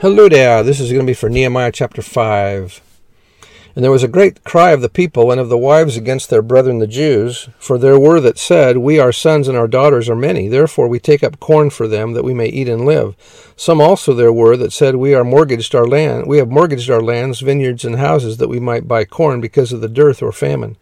Hello there. This is going to be for Nehemiah chapter 5. And there was a great cry of the people and of the wives against their brethren the Jews, for there were that said, We our sons and our daughters are many, therefore we take up corn for them that we may eat and live. Some also there were that said, We are mortgaged our land, we have mortgaged our lands, vineyards, and houses that we might buy corn because of the dearth or famine.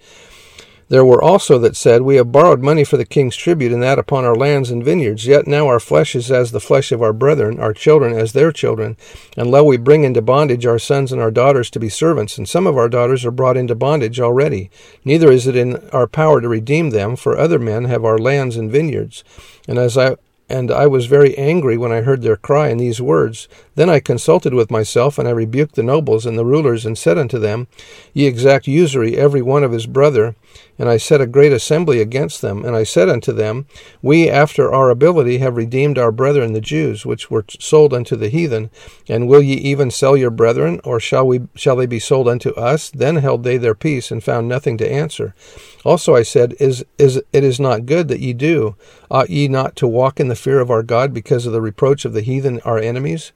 There were also that said, We have borrowed money for the king's tribute, and that upon our lands and vineyards. Yet now our flesh is as the flesh of our brethren, our children as their children. And lo, we bring into bondage our sons and our daughters to be servants, and some of our daughters are brought into bondage already. Neither is it in our power to redeem them, for other men have our lands and vineyards. And as I and I was very angry when I heard their cry and these words. Then I consulted with myself, and I rebuked the nobles and the rulers, and said unto them, Ye exact usury every one of his brother. And I set a great assembly against them. And I said unto them, We after our ability have redeemed our brethren the Jews, which were sold unto the heathen. And will ye even sell your brethren, or shall we shall they be sold unto us? Then held they their peace, and found nothing to answer. Also I said, Is is it is not good that ye do? Ought ye not to walk in the fear of our God because of the reproach of the heathen our enemies?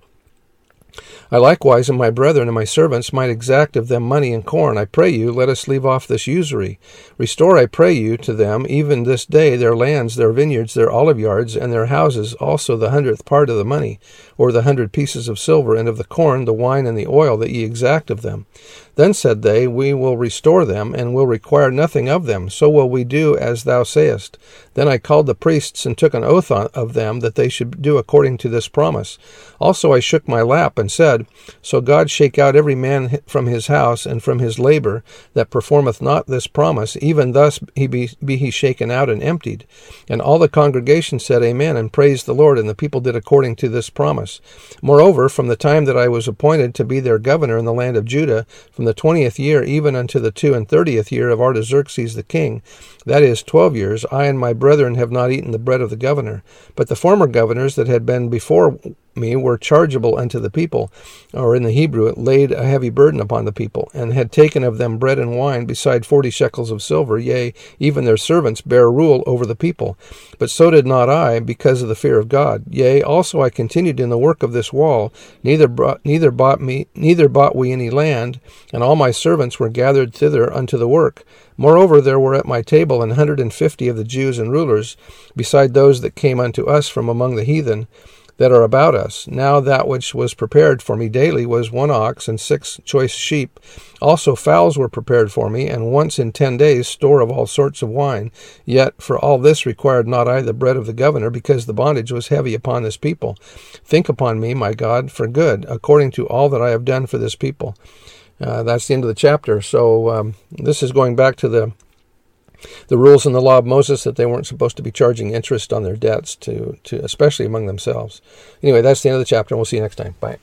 I likewise and my brethren and my servants might exact of them money and corn. I pray you, let us leave off this usury. Restore, I pray you, to them even this day their lands, their vineyards, their olive yards, and their houses, also the hundredth part of the money, or the hundred pieces of silver, and of the corn, the wine, and the oil that ye exact of them. Then said they, We will restore them, and will require nothing of them. So will we do as thou sayest. Then I called the priests and took an oath of them that they should do according to this promise. Also I shook my lap and said, So God shake out every man from his house and from his labor that performeth not this promise, even thus he be, be he shaken out and emptied. And all the congregation said, Amen, and praised the Lord, and the people did according to this promise. Moreover, from the time that I was appointed to be their governor in the land of Judah, from the twentieth year even unto the two and thirtieth year of Artaxerxes the king, that is, twelve years, I and my brethren have not eaten the bread of the governor. But the former governors that had been before me were chargeable unto the people, or in the Hebrew it laid a heavy burden upon the people, and had taken of them bread and wine, beside forty shekels of silver, yea, even their servants bare rule over the people. But so did not I, because of the fear of God. Yea, also I continued in the work of this wall, neither brought, neither bought me neither bought we any land, and all my servants were gathered thither unto the work. Moreover, there were at my table an hundred and fifty of the Jews and rulers, beside those that came unto us from among the heathen that are about us. Now that which was prepared for me daily was one ox and six choice sheep. Also fowls were prepared for me, and once in ten days store of all sorts of wine. Yet for all this required not I the bread of the governor, because the bondage was heavy upon this people. Think upon me, my God, for good, according to all that I have done for this people. Uh, that's the end of the chapter. So um, this is going back to the the rules in the law of Moses that they weren't supposed to be charging interest on their debts to, to especially among themselves. Anyway, that's the end of the chapter, and we'll see you next time. Bye.